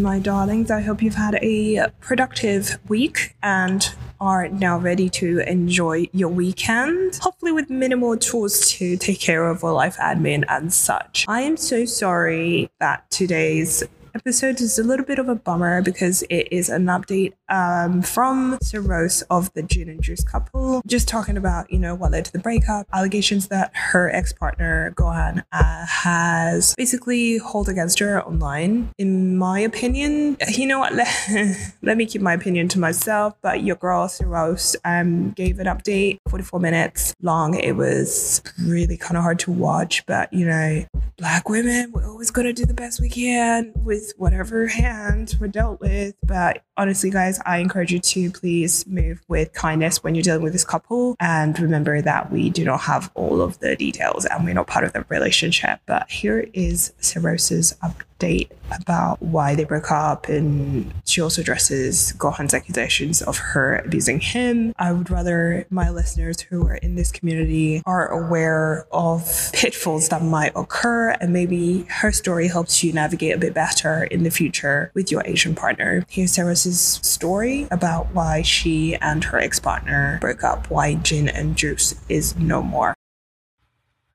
My darlings, I hope you've had a productive week and are now ready to enjoy your weekend, hopefully with minimal chores to take care of or life admin and such. I am so sorry that today's episode is a little bit of a bummer because it is an update um, from Cerose of the Jin and Juice couple, just talking about, you know, what led to the breakup, allegations that her ex partner, Gohan, uh, has basically hold against her online. In my opinion, you know what, let, me keep my opinion to myself, but your girl, Cerose, um, gave an update, 44 minutes long. It was really kind of hard to watch, but, you know, black women, we're always going to do the best we can with whatever hand we're dealt with. But honestly, guys, I encourage you to please move with kindness when you're dealing with this couple. And remember that we do not have all of the details and we're not part of the relationship. But here is Cerose's about why they broke up. And she also addresses Gohan's accusations of her abusing him. I would rather my listeners who are in this community are aware of pitfalls that might occur. And maybe her story helps you navigate a bit better in the future with your Asian partner. Here's Sarah's story about why she and her ex partner broke up, why Jin and Juice is no more.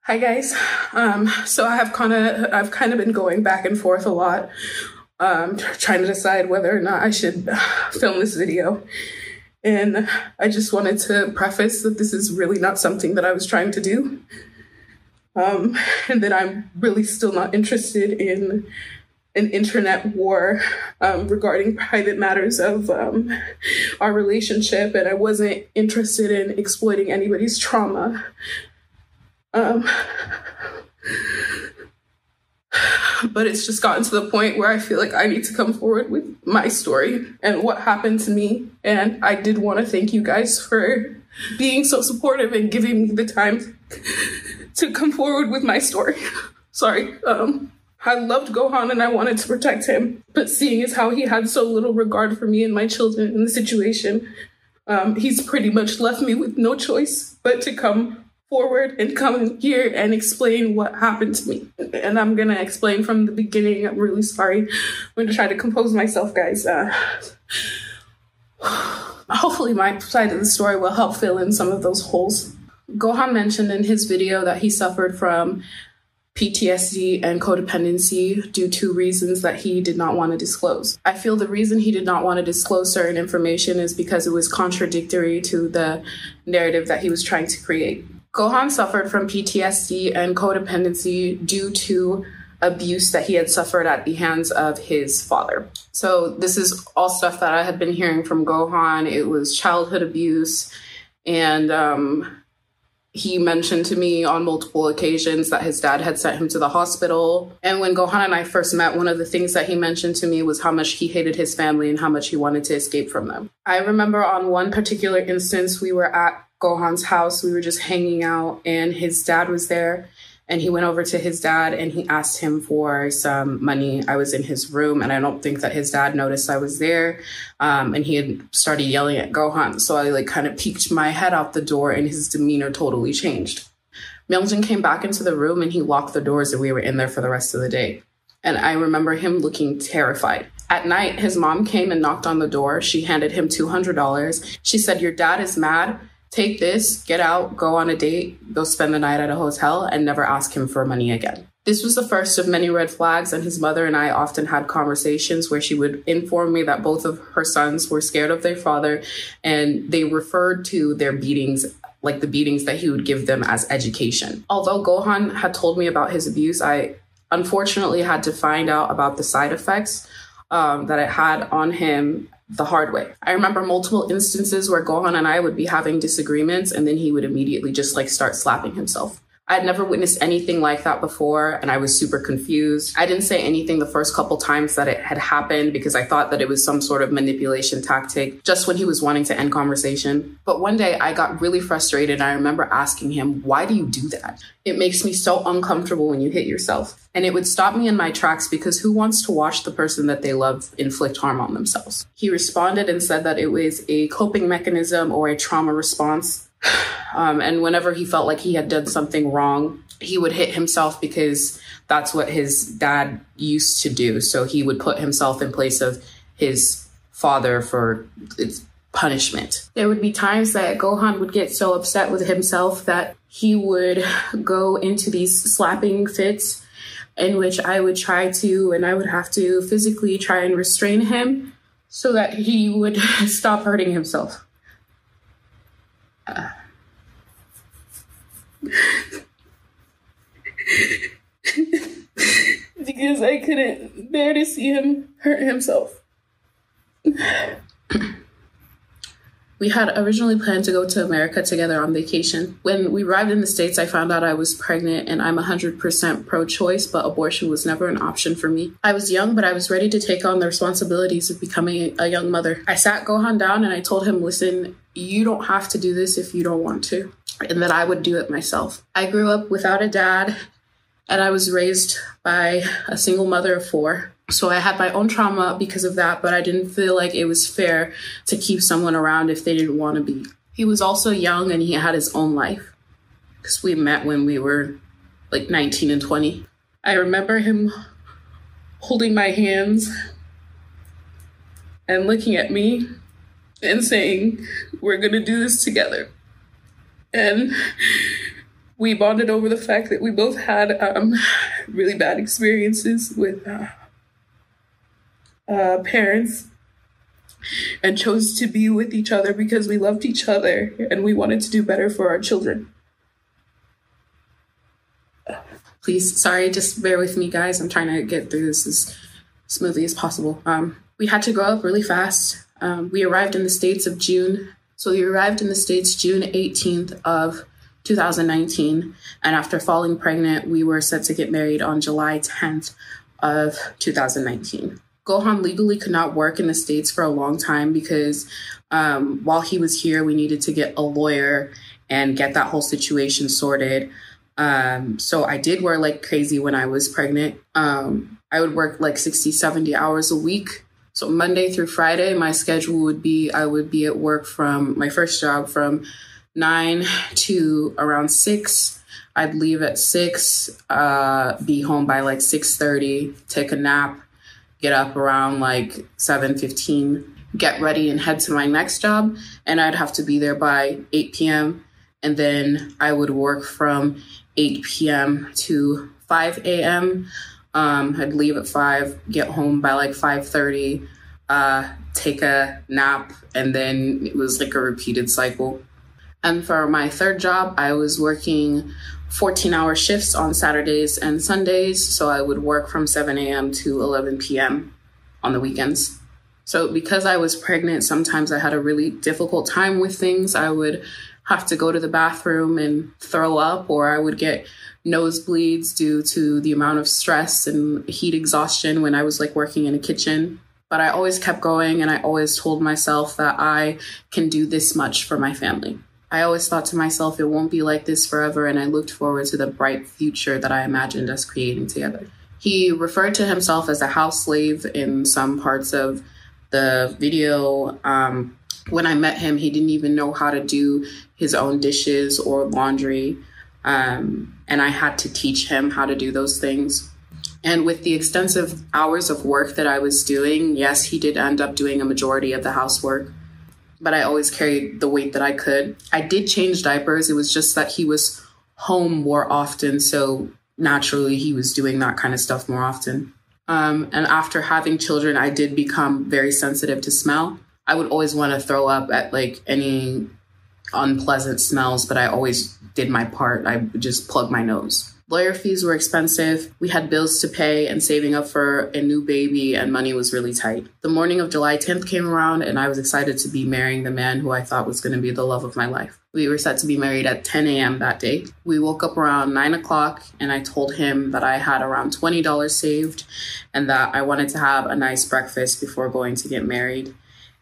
Hi guys. Um, so I have kind of I've kind of been going back and forth a lot, um, trying to decide whether or not I should film this video. And I just wanted to preface that this is really not something that I was trying to do. Um, and that I'm really still not interested in an internet war um, regarding private matters of um, our relationship, and I wasn't interested in exploiting anybody's trauma. Um, but it's just gotten to the point where I feel like I need to come forward with my story and what happened to me. And I did want to thank you guys for being so supportive and giving me the time to come forward with my story. Sorry. Um, I loved Gohan and I wanted to protect him, but seeing as how he had so little regard for me and my children in the situation, um, he's pretty much left me with no choice but to come forward and come here and explain what happened to me. And I'm gonna explain from the beginning. I'm really sorry. I'm gonna try to compose myself, guys. Uh, hopefully, my side of the story will help fill in some of those holes. Gohan mentioned in his video that he suffered from PTSD and codependency due to reasons that he did not want to disclose. I feel the reason he did not want to disclose certain information is because it was contradictory to the narrative that he was trying to create. Gohan suffered from PTSD and codependency due to abuse that he had suffered at the hands of his father. So, this is all stuff that I had been hearing from Gohan. It was childhood abuse. And um, he mentioned to me on multiple occasions that his dad had sent him to the hospital. And when Gohan and I first met, one of the things that he mentioned to me was how much he hated his family and how much he wanted to escape from them. I remember on one particular instance, we were at Gohan's house. We were just hanging out, and his dad was there. And he went over to his dad and he asked him for some money. I was in his room, and I don't think that his dad noticed I was there. Um, and he had started yelling at Gohan. So I like kind of peeked my head out the door, and his demeanor totally changed. Myeongjin came back into the room and he locked the doors, and we were in there for the rest of the day. And I remember him looking terrified. At night, his mom came and knocked on the door. She handed him $200. She said, Your dad is mad take this, get out, go on a date, go spend the night at a hotel, and never ask him for money again. This was the first of many red flags, and his mother and I often had conversations where she would inform me that both of her sons were scared of their father, and they referred to their beatings like the beatings that he would give them as education. Although Gohan had told me about his abuse, I unfortunately had to find out about the side effects um, that it had on him the hard way. I remember multiple instances where Gohan and I would be having disagreements and then he would immediately just like start slapping himself. I'd never witnessed anything like that before, and I was super confused. I didn't say anything the first couple times that it had happened because I thought that it was some sort of manipulation tactic just when he was wanting to end conversation. But one day I got really frustrated. I remember asking him, Why do you do that? It makes me so uncomfortable when you hit yourself. And it would stop me in my tracks because who wants to watch the person that they love inflict harm on themselves? He responded and said that it was a coping mechanism or a trauma response um, and whenever he felt like he had done something wrong, he would hit himself because that's what his dad used to do. So he would put himself in place of his father for punishment. There would be times that Gohan would get so upset with himself that he would go into these slapping fits in which I would try to, and I would have to physically try and restrain him so that he would stop hurting himself. Because I couldn't bear to see him hurt himself. we had originally planned to go to America together on vacation. When we arrived in the States, I found out I was pregnant and I'm 100% pro choice, but abortion was never an option for me. I was young, but I was ready to take on the responsibilities of becoming a young mother. I sat Gohan down and I told him, listen, you don't have to do this if you don't want to, and that I would do it myself. I grew up without a dad and I was raised by a single mother of four. So I had my own trauma because of that, but I didn't feel like it was fair to keep someone around if they didn't want to be. He was also young and he had his own life because we met when we were like 19 and 20. I remember him holding my hands and looking at me and saying, We're gonna do this together. And we bonded over the fact that we both had um, really bad experiences with uh, uh, parents and chose to be with each other because we loved each other and we wanted to do better for our children. Please, sorry, just bear with me, guys. I'm trying to get through this as smoothly as possible. Um, we had to grow up really fast. Um, we arrived in the States of June. So we arrived in the States June 18th of 2019. And after falling pregnant, we were set to get married on July 10th of 2019. Gohan legally could not work in the States for a long time because um, while he was here, we needed to get a lawyer and get that whole situation sorted. Um, so I did work like crazy when I was pregnant. Um, I would work like 60, 70 hours a week. So Monday through Friday, my schedule would be I would be at work from my first job from nine to around six. I'd leave at six, uh, be home by like six thirty, take a nap, get up around like 7.15 get ready and head to my next job. And i'd have to be there by 8 p.m and then i would work from 8 p.m to 5 a.m um, i'd leave at 5 get home by like 5.30 uh, take a nap and then it was like a repeated cycle and for my third job i was working 14 hour shifts on Saturdays and Sundays. So I would work from 7 a.m. to 11 p.m. on the weekends. So because I was pregnant, sometimes I had a really difficult time with things. I would have to go to the bathroom and throw up, or I would get nosebleeds due to the amount of stress and heat exhaustion when I was like working in a kitchen. But I always kept going and I always told myself that I can do this much for my family. I always thought to myself, it won't be like this forever, and I looked forward to the bright future that I imagined us creating together. He referred to himself as a house slave in some parts of the video. Um, when I met him, he didn't even know how to do his own dishes or laundry. Um, and I had to teach him how to do those things. And with the extensive hours of work that I was doing, yes, he did end up doing a majority of the housework but I always carried the weight that I could. I did change diapers. It was just that he was home more often. So naturally, he was doing that kind of stuff more often. Um, and after having children, I did become very sensitive to smell. I would always want to throw up at like any unpleasant smells, but I always did my part. I just plug my nose. Lawyer fees were expensive. We had bills to pay and saving up for a new baby, and money was really tight. The morning of July 10th came around, and I was excited to be marrying the man who I thought was going to be the love of my life. We were set to be married at 10 a.m. that day. We woke up around 9 o'clock, and I told him that I had around $20 saved and that I wanted to have a nice breakfast before going to get married.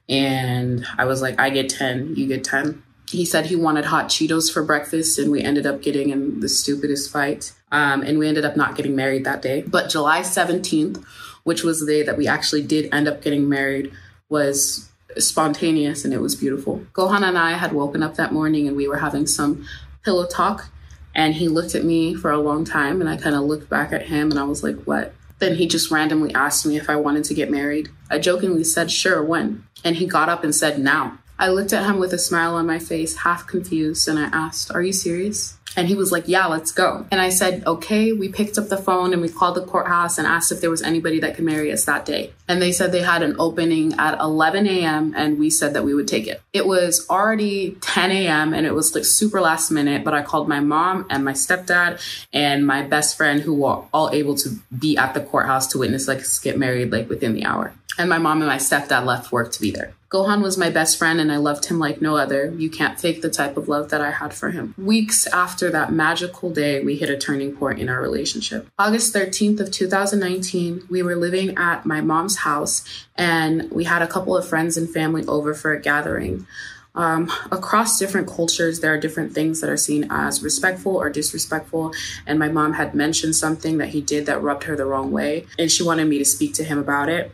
And I was like, I get 10, you get 10 he said he wanted hot Cheetos for breakfast, and we ended up getting in the stupidest fight. Um, and we ended up not getting married that day. But July 17th, which was the day that we actually did end up getting married, was spontaneous and it was beautiful. Gohan and I had woken up that morning and we were having some pillow talk. And he looked at me for a long time, and I kind of looked back at him and I was like, What? Then he just randomly asked me if I wanted to get married. I jokingly said, Sure, when? And he got up and said, Now. I looked at him with a smile on my face, half confused, and I asked, Are you serious? And he was like, Yeah, let's go. And I said, Okay. We picked up the phone and we called the courthouse and asked if there was anybody that could marry us that day. And they said they had an opening at 11 a.m. and we said that we would take it. It was already 10 a.m. and it was like super last minute, but I called my mom and my stepdad and my best friend who were all able to be at the courthouse to witness like us get married like within the hour. And my mom and my stepdad left work to be there. Gohan was my best friend and I loved him like no other. You can't fake the type of love that I had for him. Weeks after that magical day, we hit a turning point in our relationship. August 13th of 2019, we were living at my mom's house and we had a couple of friends and family over for a gathering. Um, across different cultures, there are different things that are seen as respectful or disrespectful. And my mom had mentioned something that he did that rubbed her the wrong way, and she wanted me to speak to him about it.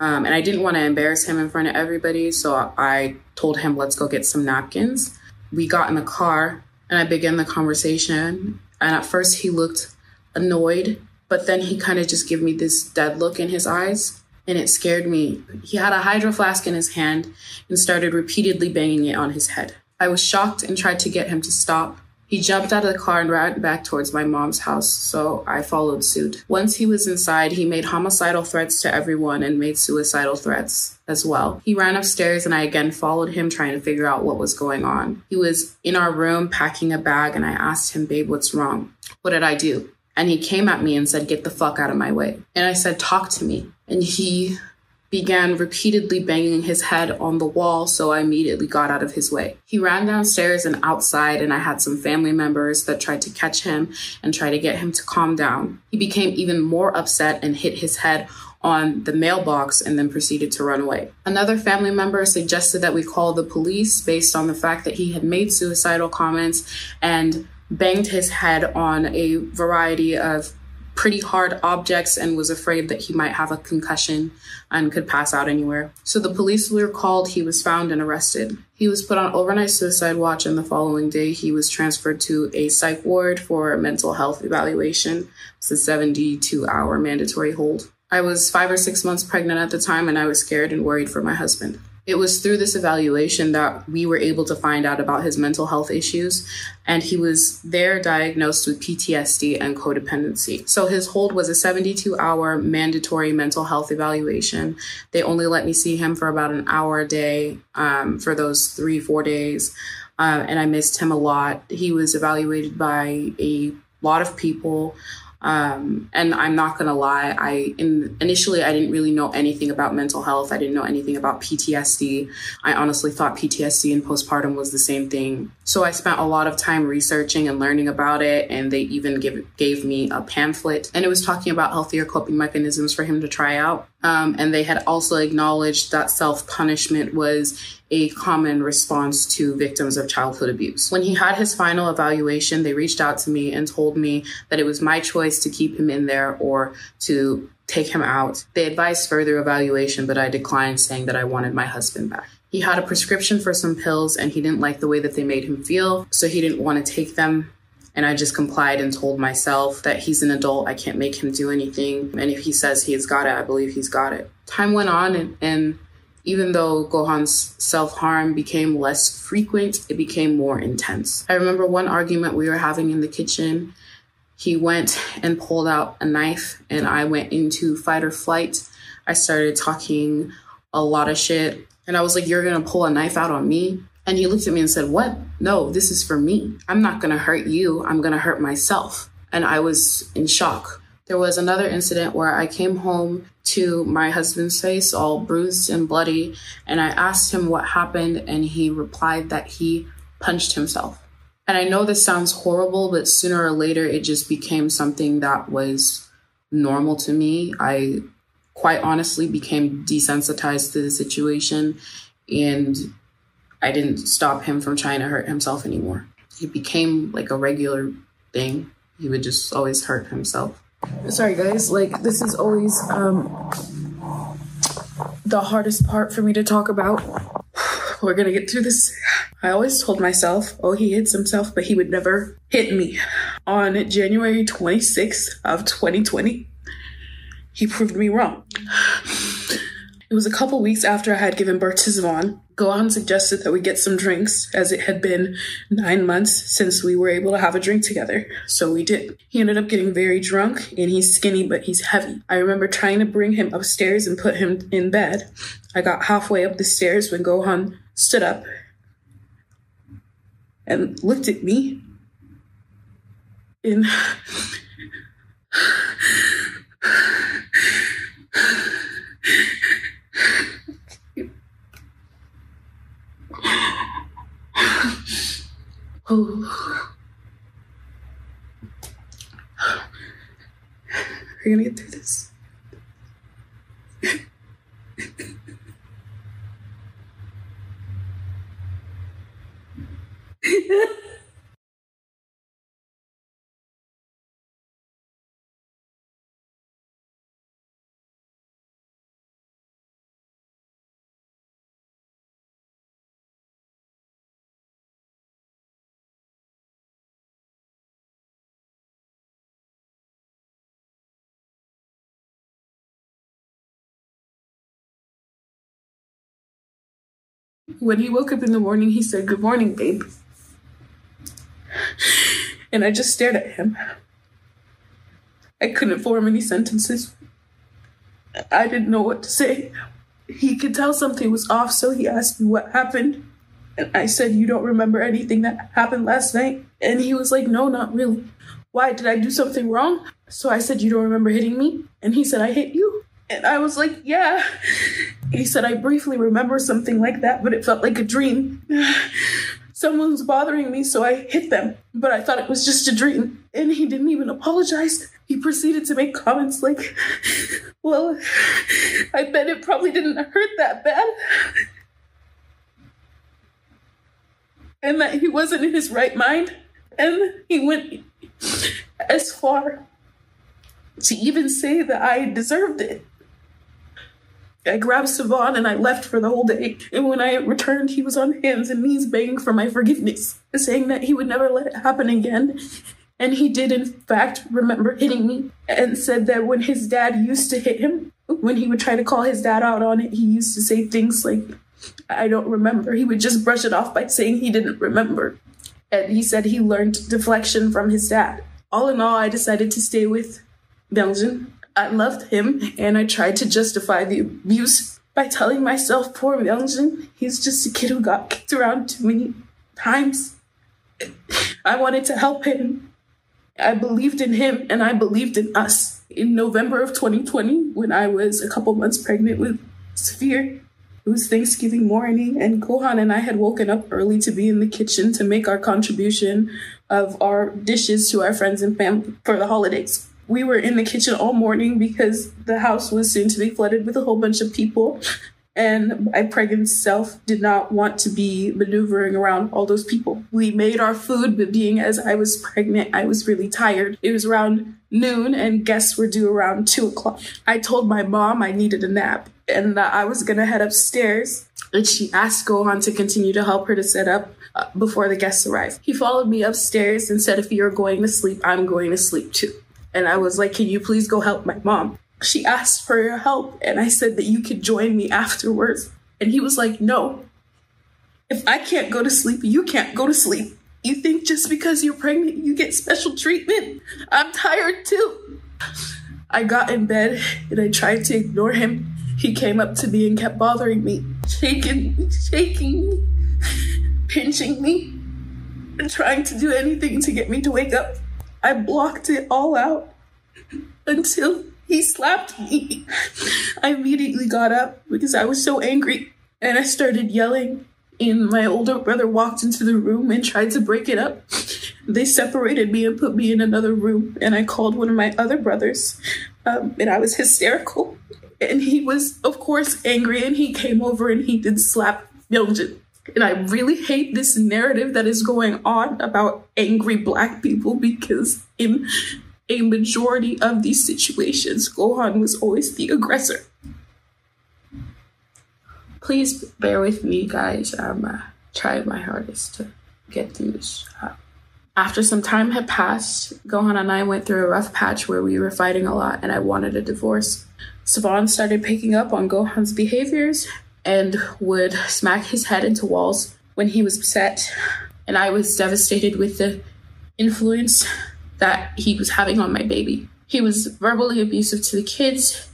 Um, and I didn't want to embarrass him in front of everybody, so I told him, let's go get some napkins. We got in the car and I began the conversation. And at first, he looked annoyed, but then he kind of just gave me this dead look in his eyes and it scared me. He had a hydro flask in his hand and started repeatedly banging it on his head. I was shocked and tried to get him to stop, he jumped out of the car and ran back towards my mom's house, so I followed suit. Once he was inside, he made homicidal threats to everyone and made suicidal threats as well. He ran upstairs and I again followed him trying to figure out what was going on. He was in our room packing a bag and I asked him, Babe, what's wrong? What did I do? And he came at me and said, Get the fuck out of my way. And I said, Talk to me. And he began repeatedly banging his head on the wall, so I immediately got out of his way. He ran downstairs and outside, and I had some family members that tried to catch him and try to get him to calm down. He became even more upset and hit his head on the mailbox and then proceeded to run away. Another family member suggested that we call the police based on the fact that he had made suicidal comments and banged his head on a variety of pretty hard objects and was afraid that he might have a concussion and could pass out anywhere. So the police were called, he was found and arrested. He was put on overnight suicide watch, and the following day, he was transferred to a psych ward for mental health evaluation. It's a 72 hour mandatory hold. I was five or six months pregnant at the time, and I was scared and worried for my husband. It was through this evaluation that we were able to find out about his mental health issues, and he was there diagnosed with PTSD and codependency. So his hold was a 72 hour mandatory mental health evaluation. They only let me see him for about an hour a day um, for those three, four days. Uh, and I missed him a lot. He was evaluated by a lot of people. Um, and I'm not gonna lie, I in, initially I didn't really know anything about mental health. I didn't know anything about PTSD. I honestly thought PTSD and postpartum was the same thing. So I spent a lot of time researching and learning about it, and they even give, gave me a pamphlet, and it was talking about healthier coping mechanisms for him to try out. Um, and they had also acknowledged that self punishment was a common response to victims of childhood abuse. When he had his final evaluation, they reached out to me and told me that it was my choice to keep him in there or to take him out. They advised further evaluation, but I declined, saying that I wanted my husband back. He had a prescription for some pills and he didn't like the way that they made him feel, so he didn't want to take them. And I just complied and told myself that he's an adult. I can't make him do anything. And if he says he's got it, I believe he's got it. Time went on, and, and even though Gohan's self harm became less frequent, it became more intense. I remember one argument we were having in the kitchen. He went and pulled out a knife, and I went into fight or flight. I started talking a lot of shit, and I was like, You're gonna pull a knife out on me? And he looked at me and said, What? No, this is for me. I'm not gonna hurt you, I'm gonna hurt myself. And I was in shock. There was another incident where I came home to my husband's face, all bruised and bloody, and I asked him what happened, and he replied that he punched himself. And I know this sounds horrible, but sooner or later it just became something that was normal to me. I quite honestly became desensitized to the situation, and I didn't stop him from trying to hurt himself anymore. It became like a regular thing. He would just always hurt himself. Sorry guys, like this is always um the hardest part for me to talk about. We're gonna get through this. I always told myself, oh, he hits himself, but he would never hit me. On January 26th of 2020, he proved me wrong. It was a couple weeks after I had given birth to Zavon. Gohan suggested that we get some drinks, as it had been nine months since we were able to have a drink together. So we did. He ended up getting very drunk, and he's skinny, but he's heavy. I remember trying to bring him upstairs and put him in bed. I got halfway up the stairs when Gohan stood up and looked at me in oh. You gonna get through this? When he woke up in the morning, he said, Good morning, babe. And I just stared at him. I couldn't form any sentences. I didn't know what to say. He could tell something was off, so he asked me what happened. And I said, You don't remember anything that happened last night? And he was like, No, not really. Why? Did I do something wrong? So I said, You don't remember hitting me? And he said, I hit you. And I was like, Yeah. He said, I briefly remember something like that, but it felt like a dream. Someone was bothering me, so I hit them, but I thought it was just a dream. And he didn't even apologize. He proceeded to make comments like, Well, I bet it probably didn't hurt that bad. And that he wasn't in his right mind. And he went as far to even say that I deserved it. I grabbed Savon and I left for the whole day. And when I returned, he was on hands and knees begging for my forgiveness, saying that he would never let it happen again. And he did, in fact, remember hitting me and said that when his dad used to hit him, when he would try to call his dad out on it, he used to say things like, I don't remember. He would just brush it off by saying he didn't remember. And he said he learned deflection from his dad. All in all, I decided to stay with Belgian I loved him and I tried to justify the abuse by telling myself, poor Myungjin, he's just a kid who got kicked around too many times. I wanted to help him. I believed in him and I believed in us. In November of 2020, when I was a couple months pregnant with Sphere, it was Thanksgiving morning, and Gohan and I had woken up early to be in the kitchen to make our contribution of our dishes to our friends and family for the holidays we were in the kitchen all morning because the house was soon to be flooded with a whole bunch of people. And my pregnant self did not want to be maneuvering around all those people. We made our food, but being as I was pregnant, I was really tired. It was around noon, and guests were due around two o'clock. I told my mom I needed a nap and that I was gonna head upstairs. And she asked Gohan to continue to help her to set up uh, before the guests arrived. He followed me upstairs and said, If you're going to sleep, I'm going to sleep too. And I was like, Can you please go help my mom? She asked for your help, and I said that you could join me afterwards. And he was like, No. If I can't go to sleep, you can't go to sleep. You think just because you're pregnant, you get special treatment? I'm tired too. I got in bed and I tried to ignore him. He came up to me and kept bothering me, shaking, shaking me, pinching me, and trying to do anything to get me to wake up. I blocked it all out until he slapped me. I immediately got up because I was so angry and I started yelling. And my older brother walked into the room and tried to break it up. They separated me and put me in another room. And I called one of my other brothers, um, and I was hysterical. And he was, of course, angry. And he came over and he did slap Myungjin. And I really hate this narrative that is going on about angry black people because in a majority of these situations, Gohan was always the aggressor. Please bear with me, guys. Um, uh, trying my hardest to get through this. After some time had passed, Gohan and I went through a rough patch where we were fighting a lot and I wanted a divorce. Savan started picking up on Gohan's behaviors and would smack his head into walls when he was upset. And I was devastated with the influence that he was having on my baby. He was verbally abusive to the kids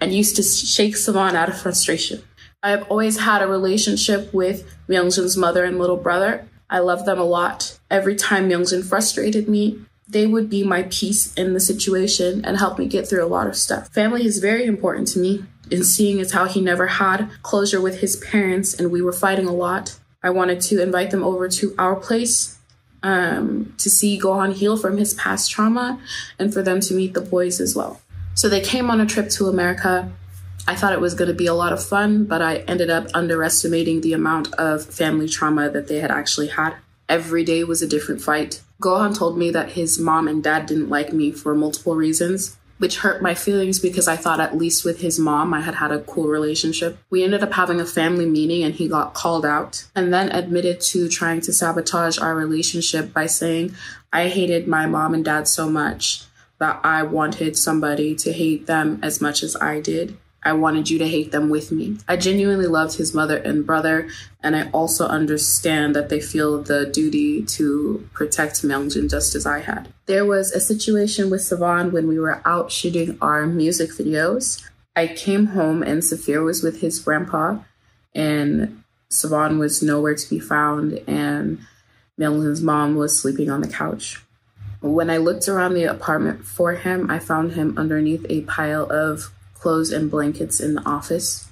and used to shake Savan out of frustration. I have always had a relationship with Myungjin's mother and little brother. I love them a lot. Every time Myungjin frustrated me, they would be my peace in the situation and help me get through a lot of stuff. Family is very important to me, and seeing as how he never had closure with his parents and we were fighting a lot, I wanted to invite them over to our place um, to see Gohan heal from his past trauma and for them to meet the boys as well. So they came on a trip to America. I thought it was going to be a lot of fun, but I ended up underestimating the amount of family trauma that they had actually had. Every day was a different fight. Gohan told me that his mom and dad didn't like me for multiple reasons which hurt my feelings because I thought at least with his mom I had had a cool relationship. We ended up having a family meeting and he got called out and then admitted to trying to sabotage our relationship by saying I hated my mom and dad so much that I wanted somebody to hate them as much as I did. I wanted you to hate them with me. I genuinely loved his mother and brother, and I also understand that they feel the duty to protect Myungjin just as I had. There was a situation with Savan when we were out shooting our music videos. I came home and Safir was with his grandpa, and Savan was nowhere to be found, and Myungjin's mom was sleeping on the couch. When I looked around the apartment for him, I found him underneath a pile of clothes and blankets in the office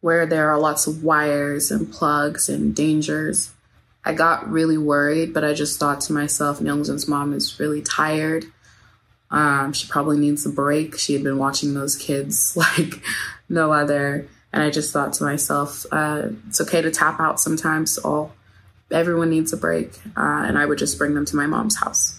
where there are lots of wires and plugs and dangers. I got really worried, but I just thought to myself, Myungjin's mom is really tired. Um, she probably needs a break. She had been watching those kids like no other. And I just thought to myself, uh, it's okay to tap out sometimes. All everyone needs a break. Uh, and I would just bring them to my mom's house.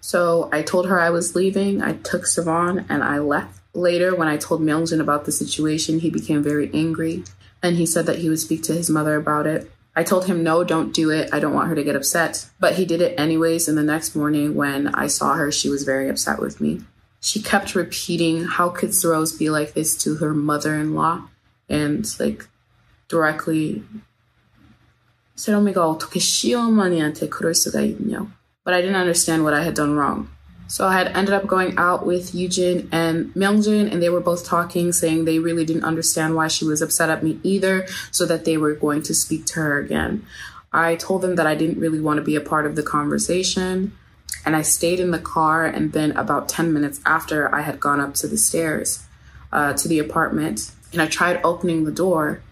So I told her I was leaving. I took Savan and I left Later, when I told Myungjin about the situation, he became very angry and he said that he would speak to his mother about it. I told him, no, don't do it. I don't want her to get upset. But he did it anyways. And the next morning, when I saw her, she was very upset with me. She kept repeating, how could Cerose be like this to her mother in law? And like directly, But I didn't understand what I had done wrong. So I had ended up going out with Yujin and Myungjin, and they were both talking, saying they really didn't understand why she was upset at me either, so that they were going to speak to her again. I told them that I didn't really want to be a part of the conversation, and I stayed in the car. And then, about 10 minutes after, I had gone up to the stairs uh, to the apartment, and I tried opening the door,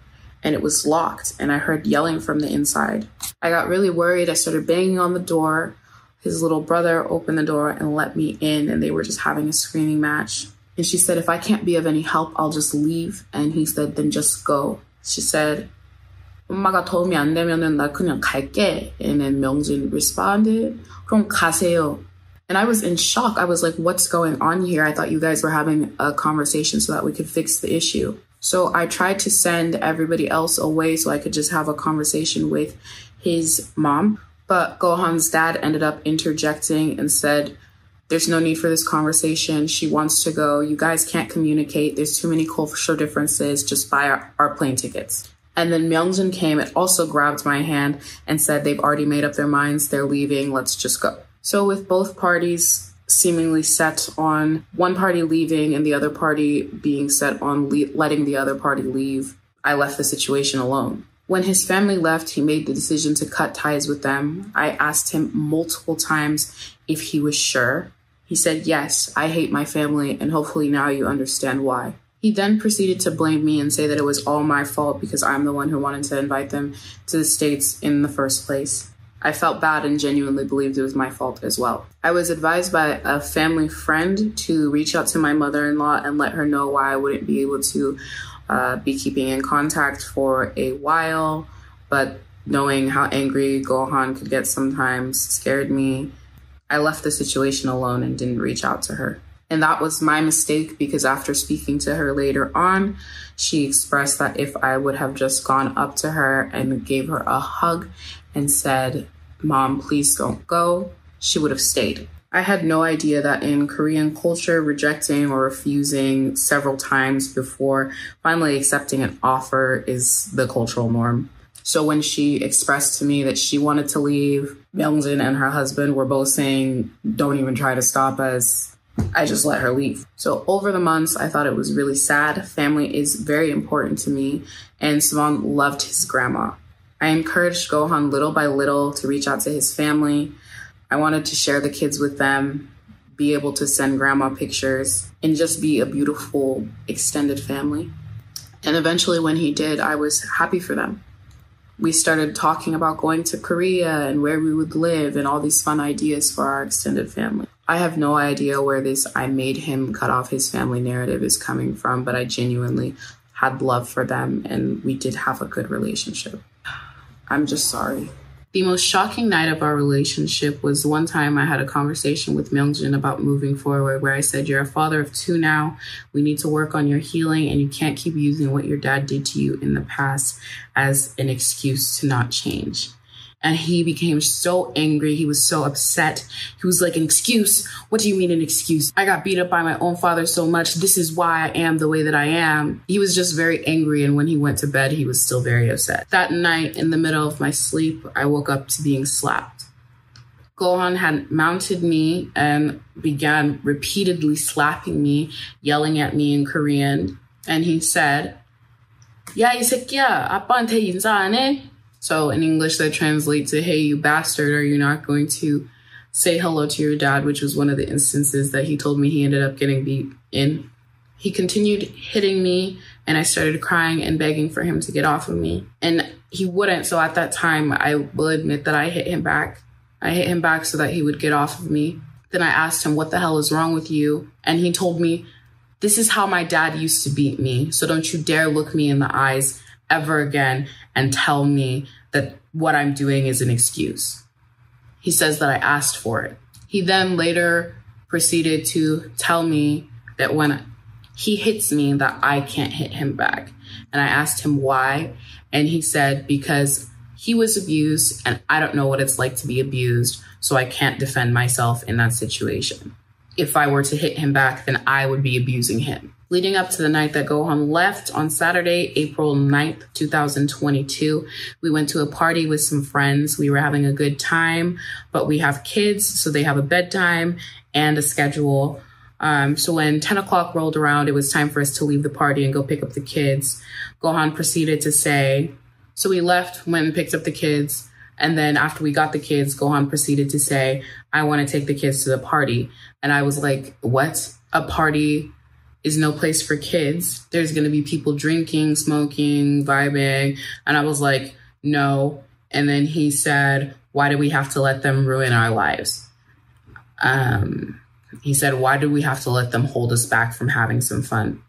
and it was locked, and I heard yelling from the inside. I got really worried. I started banging on the door his little brother opened the door and let me in, and they were just having a screaming match. And she said, If I can't be of any help, I'll just leave. And he said, Then just go. She said, 엄마가 도움이 안 되면은 나 그냥 갈게. And then Myungjin responded, 그럼 가세요. And I was in shock. I was like, what's going on here? I thought you guys were having a conversation so that we could fix the issue. So I tried to send everybody else away so I could just have a conversation with his mom. But Gohan's dad ended up interjecting and said, There's no need for this conversation. She wants to go. You guys can't communicate. There's too many cultural differences. Just buy our, our plane tickets. And then Myungjin came and also grabbed my hand and said, They've already made up their minds. They're leaving. Let's just go. So, with both parties seemingly set on one party leaving and the other party being set on le- letting the other party leave, I left the situation alone. When his family left, he made the decision to cut ties with them. I asked him multiple times if he was sure. He said, Yes, I hate my family, and hopefully now you understand why. He then proceeded to blame me and say that it was all my fault because I'm the one who wanted to invite them to the States in the first place. I felt bad and genuinely believed it was my fault as well. I was advised by a family friend to reach out to my mother in law and let her know why I wouldn't be able to uh, be keeping in contact for a while, but knowing how angry Gohan could get sometimes scared me. I left the situation alone and didn't reach out to her. And that was my mistake because after speaking to her later on, she expressed that if I would have just gone up to her and gave her a hug and said, Mom, please don't go, she would have stayed. I had no idea that in Korean culture, rejecting or refusing several times before finally accepting an offer is the cultural norm. So when she expressed to me that she wanted to leave, Myungjin and her husband were both saying, don't even try to stop us. I just let her leave. So over the months, I thought it was really sad. Family is very important to me, and Simon loved his grandma. I encouraged Gohan little by little to reach out to his family. I wanted to share the kids with them, be able to send grandma pictures, and just be a beautiful extended family. And eventually, when he did, I was happy for them. We started talking about going to Korea and where we would live and all these fun ideas for our extended family. I have no idea where this I made him cut off his family narrative is coming from, but I genuinely had love for them and we did have a good relationship. I'm just sorry. The most shocking night of our relationship was one time I had a conversation with Myungjin about moving forward, where I said, You're a father of two now. We need to work on your healing, and you can't keep using what your dad did to you in the past as an excuse to not change and he became so angry. He was so upset. He was like, An excuse? What do you mean, an excuse? I got beat up by my own father so much. This is why I am the way that I am. He was just very angry. And when he went to bed, he was still very upset. That night, in the middle of my sleep, I woke up to being slapped. Gohan had mounted me and began repeatedly slapping me, yelling at me in Korean. And he said, 야, 이 새끼야, 아빠한테 인사 안 해? So in English, that translates to, hey, you bastard, are you not going to say hello to your dad? Which was one of the instances that he told me he ended up getting beat in. He continued hitting me, and I started crying and begging for him to get off of me. And he wouldn't. So at that time, I will admit that I hit him back. I hit him back so that he would get off of me. Then I asked him, What the hell is wrong with you? And he told me, This is how my dad used to beat me. So don't you dare look me in the eyes ever again and tell me that what I'm doing is an excuse. He says that I asked for it. He then later proceeded to tell me that when he hits me that I can't hit him back. And I asked him why, and he said because he was abused and I don't know what it's like to be abused, so I can't defend myself in that situation. If I were to hit him back, then I would be abusing him leading up to the night that Gohan left on Saturday, April 9th, 2022. We went to a party with some friends. We were having a good time, but we have kids, so they have a bedtime and a schedule. Um, so when 10 o'clock rolled around, it was time for us to leave the party and go pick up the kids. Gohan proceeded to say, so we left, went and picked up the kids. And then after we got the kids, Gohan proceeded to say, I want to take the kids to the party. And I was like, what? A party is no place for kids. There's going to be people drinking, smoking, vibing. And I was like, no. And then he said, why do we have to let them ruin our lives? Um, he said, why do we have to let them hold us back from having some fun?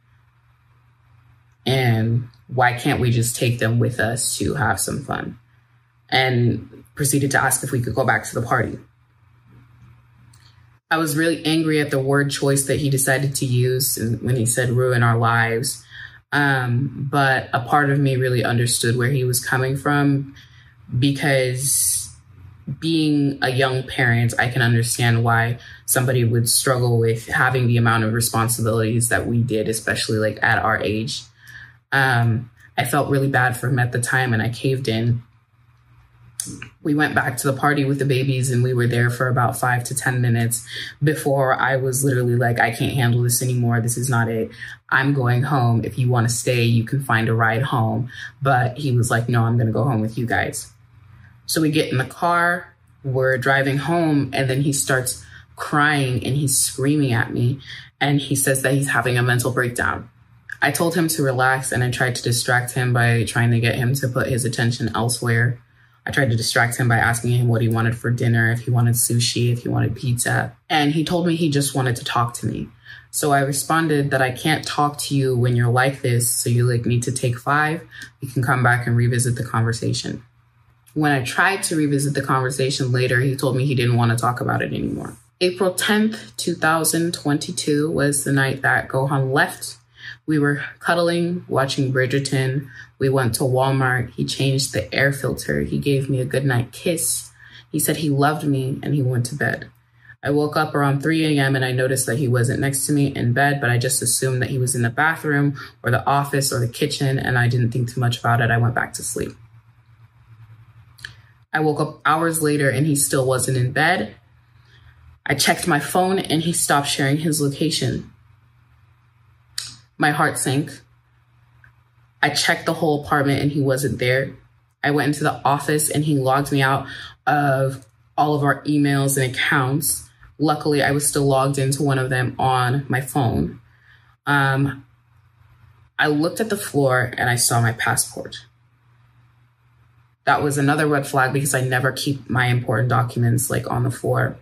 And why can't we just take them with us to have some fun? And proceeded to ask if we could go back to the party. I was really angry at the word choice that he decided to use when he said ruin our lives. Um, but a part of me really understood where he was coming from because being a young parent, I can understand why somebody would struggle with having the amount of responsibilities that we did, especially like at our age. Um, I felt really bad for him at the time and I caved in we went back to the party with the babies and we were there for about five to 10 minutes before I was literally like, I can't handle this anymore. This is not it. I'm going home. If you want to stay, you can find a ride home. But he was like, no, I'm going to go home with you guys. So we get in the car, we're driving home, and then he starts crying and he's screaming at me. And he says that he's having a mental breakdown. I told him to relax and I tried to distract him by trying to get him to put his attention elsewhere. I tried to distract him by asking him what he wanted for dinner, if he wanted sushi, if he wanted pizza. And he told me he just wanted to talk to me. So I responded that I can't talk to you when you're like this. So you like need to take five. You can come back and revisit the conversation. When I tried to revisit the conversation later, he told me he didn't want to talk about it anymore. April 10th, 2022 was the night that Gohan left. We were cuddling, watching Bridgerton. We went to Walmart. He changed the air filter. He gave me a goodnight kiss. He said he loved me and he went to bed. I woke up around 3 a.m. and I noticed that he wasn't next to me in bed, but I just assumed that he was in the bathroom or the office or the kitchen, and I didn't think too much about it. I went back to sleep. I woke up hours later and he still wasn't in bed. I checked my phone and he stopped sharing his location. My heart sank. I checked the whole apartment and he wasn't there. I went into the office and he logged me out of all of our emails and accounts. Luckily, I was still logged into one of them on my phone. Um, I looked at the floor and I saw my passport. That was another red flag because I never keep my important documents like on the floor.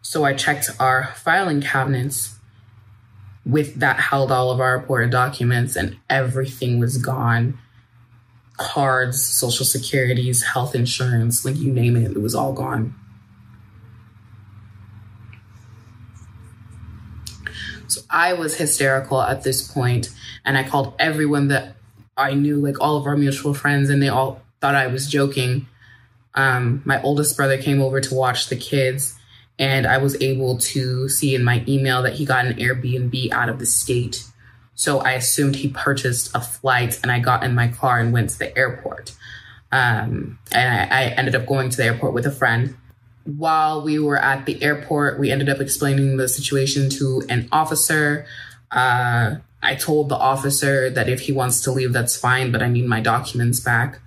So I checked our filing cabinets with that held all of our important documents and everything was gone. Cards, social securities, health insurance, like you name it, it was all gone. So I was hysterical at this point and I called everyone that I knew like all of our mutual friends and they all thought I was joking. Um, my oldest brother came over to watch the kids and I was able to see in my email that he got an Airbnb out of the state. So I assumed he purchased a flight and I got in my car and went to the airport. Um, and I, I ended up going to the airport with a friend. While we were at the airport, we ended up explaining the situation to an officer. Uh, I told the officer that if he wants to leave, that's fine, but I need my documents back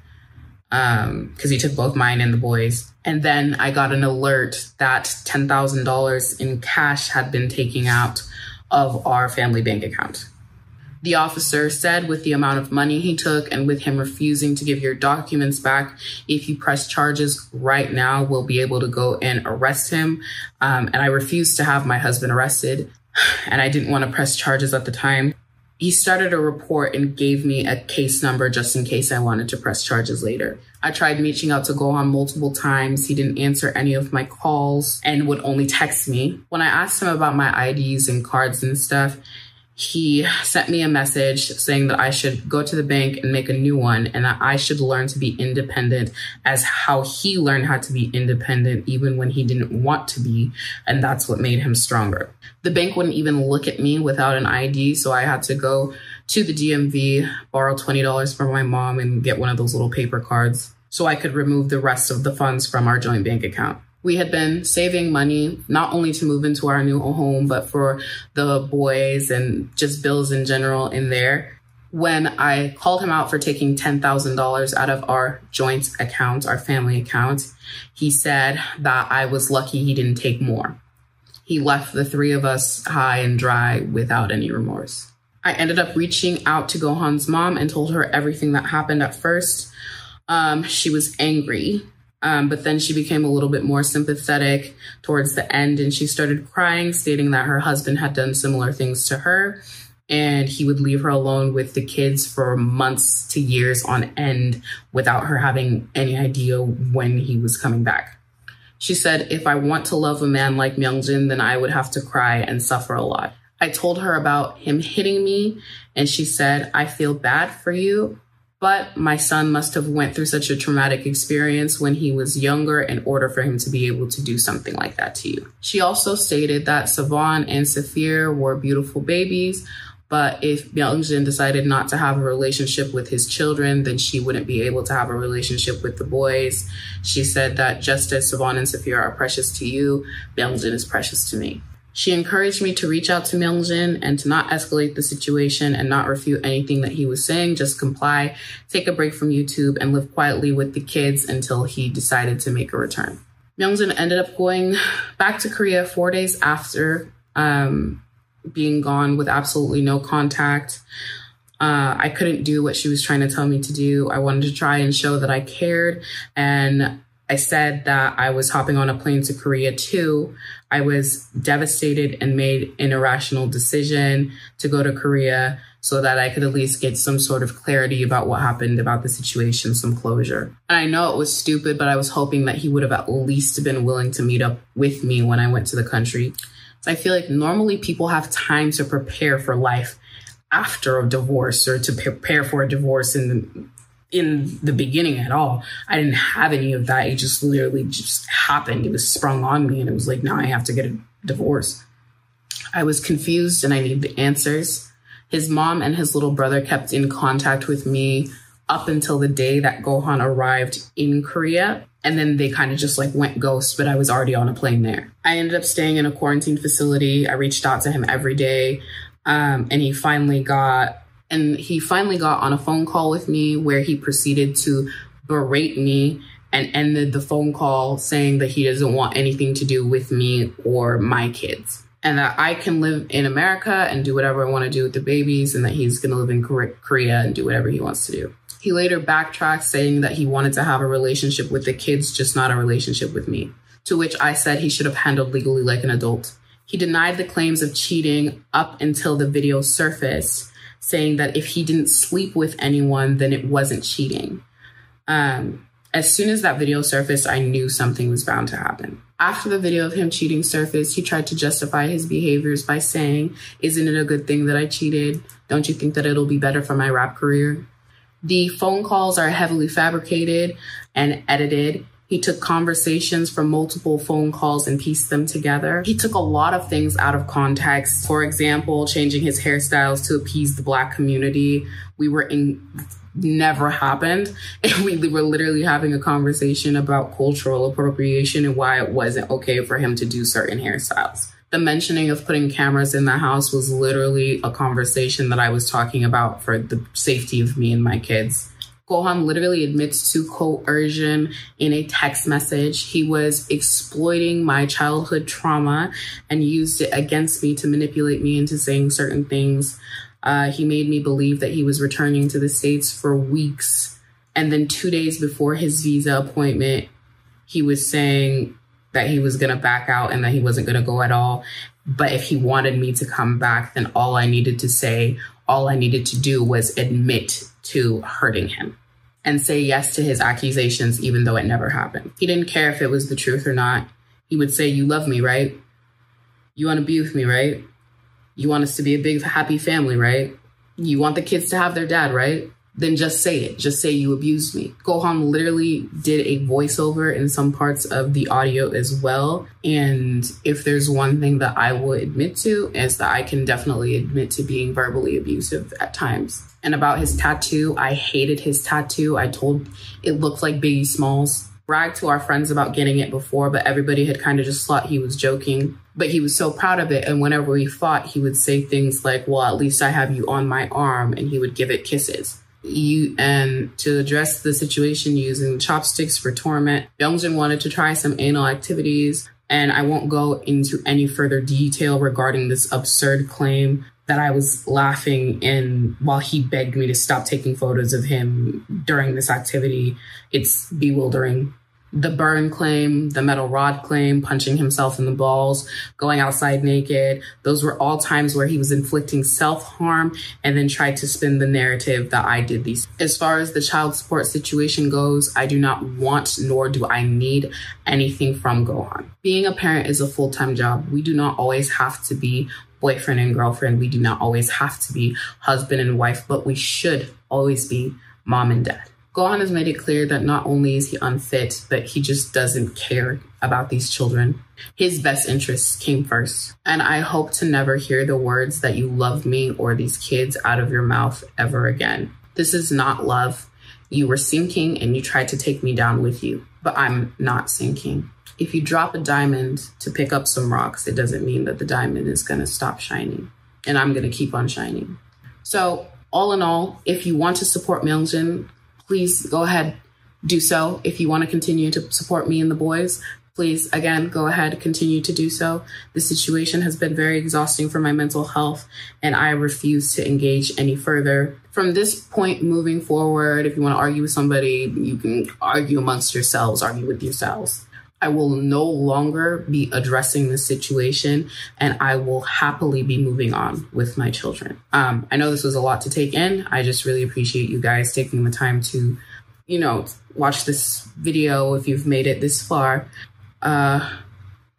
because um, he took both mine and the boys. And then I got an alert that $10,000 in cash had been taken out of our family bank account. The officer said, with the amount of money he took and with him refusing to give your documents back, if you press charges right now, we'll be able to go and arrest him. Um, and I refused to have my husband arrested, and I didn't want to press charges at the time he started a report and gave me a case number just in case I wanted to press charges later. I tried reaching out to Gohan multiple times. He didn't answer any of my calls and would only text me. When I asked him about my IDs and cards and stuff, he sent me a message saying that I should go to the bank and make a new one and that I should learn to be independent as how he learned how to be independent even when he didn't want to be. And that's what made him stronger. The bank wouldn't even look at me without an ID. So I had to go to the DMV, borrow $20 from my mom and get one of those little paper cards so I could remove the rest of the funds from our joint bank account we had been saving money not only to move into our new home, but for the boys and just bills in general in there. When I called him out for taking $10,000 out of our joint account, our family account, he said that I was lucky he didn't take more. He left the three of us high and dry without any remorse. I ended up reaching out to Gohan's mom and told her everything that happened at first. Um, she was angry um, but then she became a little bit more sympathetic towards the end and she started crying, stating that her husband had done similar things to her and he would leave her alone with the kids for months to years on end without her having any idea when he was coming back. She said, If I want to love a man like Myungjin, then I would have to cry and suffer a lot. I told her about him hitting me, and she said, I feel bad for you, but my son must have went through such a traumatic experience when he was younger in order for him to be able to do something like that to you. She also stated that Savon and Saphir were beautiful babies, but if Myungjin decided not to have a relationship with his children, then she wouldn't be able to have a relationship with the boys. She said that just as Savon and Saphir are precious to you, Myungjin is precious to me. She encouraged me to reach out to Myungjin and to not escalate the situation and not refute anything that he was saying, just comply, take a break from YouTube, and live quietly with the kids until he decided to make a return. Myungjin ended up going back to Korea four days after um, being gone with absolutely no contact. Uh, I couldn't do what she was trying to tell me to do. I wanted to try and show that I cared. And I said that I was hopping on a plane to Korea too. I was devastated and made an irrational decision to go to Korea so that I could at least get some sort of clarity about what happened about the situation, some closure. And I know it was stupid, but I was hoping that he would have at least been willing to meet up with me when I went to the country. So I feel like normally people have time to prepare for life after a divorce or to prepare for a divorce in in the beginning at all. I didn't have any of that. It just literally just happened. It was sprung on me and it was like, now I have to get a divorce. I was confused and I needed answers. His mom and his little brother kept in contact with me up until the day that Gohan arrived in Korea. And then they kind of just like went ghost, but I was already on a plane there. I ended up staying in a quarantine facility. I reached out to him every day. Um, and he finally got, and he finally got on a phone call with me where he proceeded to berate me and ended the phone call saying that he doesn't want anything to do with me or my kids and that I can live in America and do whatever I want to do with the babies, and that he's going to live in Korea and do whatever he wants to do. He later backtracked, saying that he wanted to have a relationship with the kids, just not a relationship with me. To which I said he should have handled legally like an adult. He denied the claims of cheating up until the video surfaced, saying that if he didn't sleep with anyone, then it wasn't cheating. Um, as soon as that video surfaced, I knew something was bound to happen. After the video of him cheating surfaced, he tried to justify his behaviors by saying, Isn't it a good thing that I cheated? Don't you think that it'll be better for my rap career? The phone calls are heavily fabricated and edited. He took conversations from multiple phone calls and pieced them together. He took a lot of things out of context. For example, changing his hairstyles to appease the black community. We were in never happened. And we were literally having a conversation about cultural appropriation and why it wasn't okay for him to do certain hairstyles. The mentioning of putting cameras in the house was literally a conversation that I was talking about for the safety of me and my kids. Gohan literally admits to coercion in a text message. He was exploiting my childhood trauma and used it against me to manipulate me into saying certain things uh, he made me believe that he was returning to the States for weeks. And then two days before his visa appointment, he was saying that he was going to back out and that he wasn't going to go at all. But if he wanted me to come back, then all I needed to say, all I needed to do was admit to hurting him and say yes to his accusations, even though it never happened. He didn't care if it was the truth or not. He would say, You love me, right? You want to be with me, right? You want us to be a big, happy family, right? You want the kids to have their dad, right? Then just say it. Just say you abused me. Gohan literally did a voiceover in some parts of the audio as well. And if there's one thing that I will admit to, is that I can definitely admit to being verbally abusive at times. And about his tattoo, I hated his tattoo. I told it looked like Biggie Smalls bragged to our friends about getting it before, but everybody had kind of just thought he was joking. But he was so proud of it. And whenever we fought, he would say things like, Well, at least I have you on my arm. And he would give it kisses. You, and to address the situation using chopsticks for torment, Youngjin wanted to try some anal activities. And I won't go into any further detail regarding this absurd claim that I was laughing and while he begged me to stop taking photos of him during this activity. It's bewildering. The burn claim, the metal rod claim, punching himself in the balls, going outside naked. Those were all times where he was inflicting self harm and then tried to spin the narrative that I did these. As far as the child support situation goes, I do not want nor do I need anything from Gohan. Being a parent is a full time job. We do not always have to be boyfriend and girlfriend. We do not always have to be husband and wife, but we should always be mom and dad. Gohan has made it clear that not only is he unfit, but he just doesn't care about these children. His best interests came first. And I hope to never hear the words that you love me or these kids out of your mouth ever again. This is not love. You were sinking and you tried to take me down with you, but I'm not sinking if you drop a diamond to pick up some rocks, it doesn't mean that the diamond is going to stop shining. And I'm going to keep on shining. So, all in all, if you want to support Myungjin, please go ahead, do so. If you want to continue to support me and the boys, please again go ahead continue to do so. The situation has been very exhausting for my mental health and i refuse to engage any further. From this point moving forward if you want to argue with somebody you can argue amongst yourselves argue with yourselves I will no longer be addressing the situation and I will happily be moving on with my children. Um, I know this was a lot to take in. I just really appreciate you guys taking the time to, you know, watch this video if you've made it this far. Uh,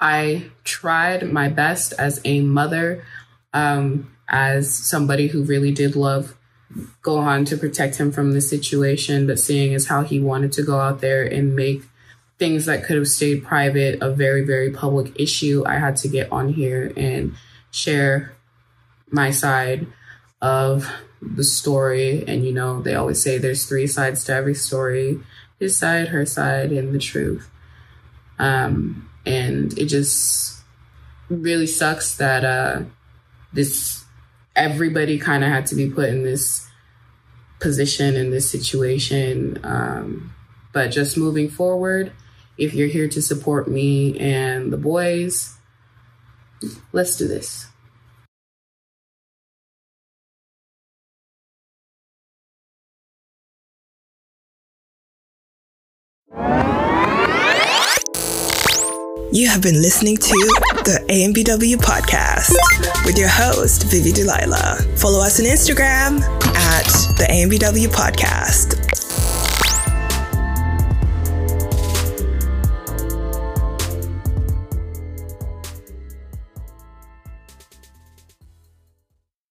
I tried my best as a mother, um, as somebody who really did love Gohan to protect him from the situation, but seeing as how he wanted to go out there and make things that could have stayed private a very, very public issue, I had to get on here and share my side of the story. And, you know, they always say there's three sides to every story his side, her side, and the truth. Um, and it just really sucks that uh, this everybody kind of had to be put in this position in this situation. Um, but just moving forward, if you're here to support me and the boys, let's do this. You have been listening to the AMBW podcast with your host, Vivi Delilah. Follow us on Instagram at the AMBW podcast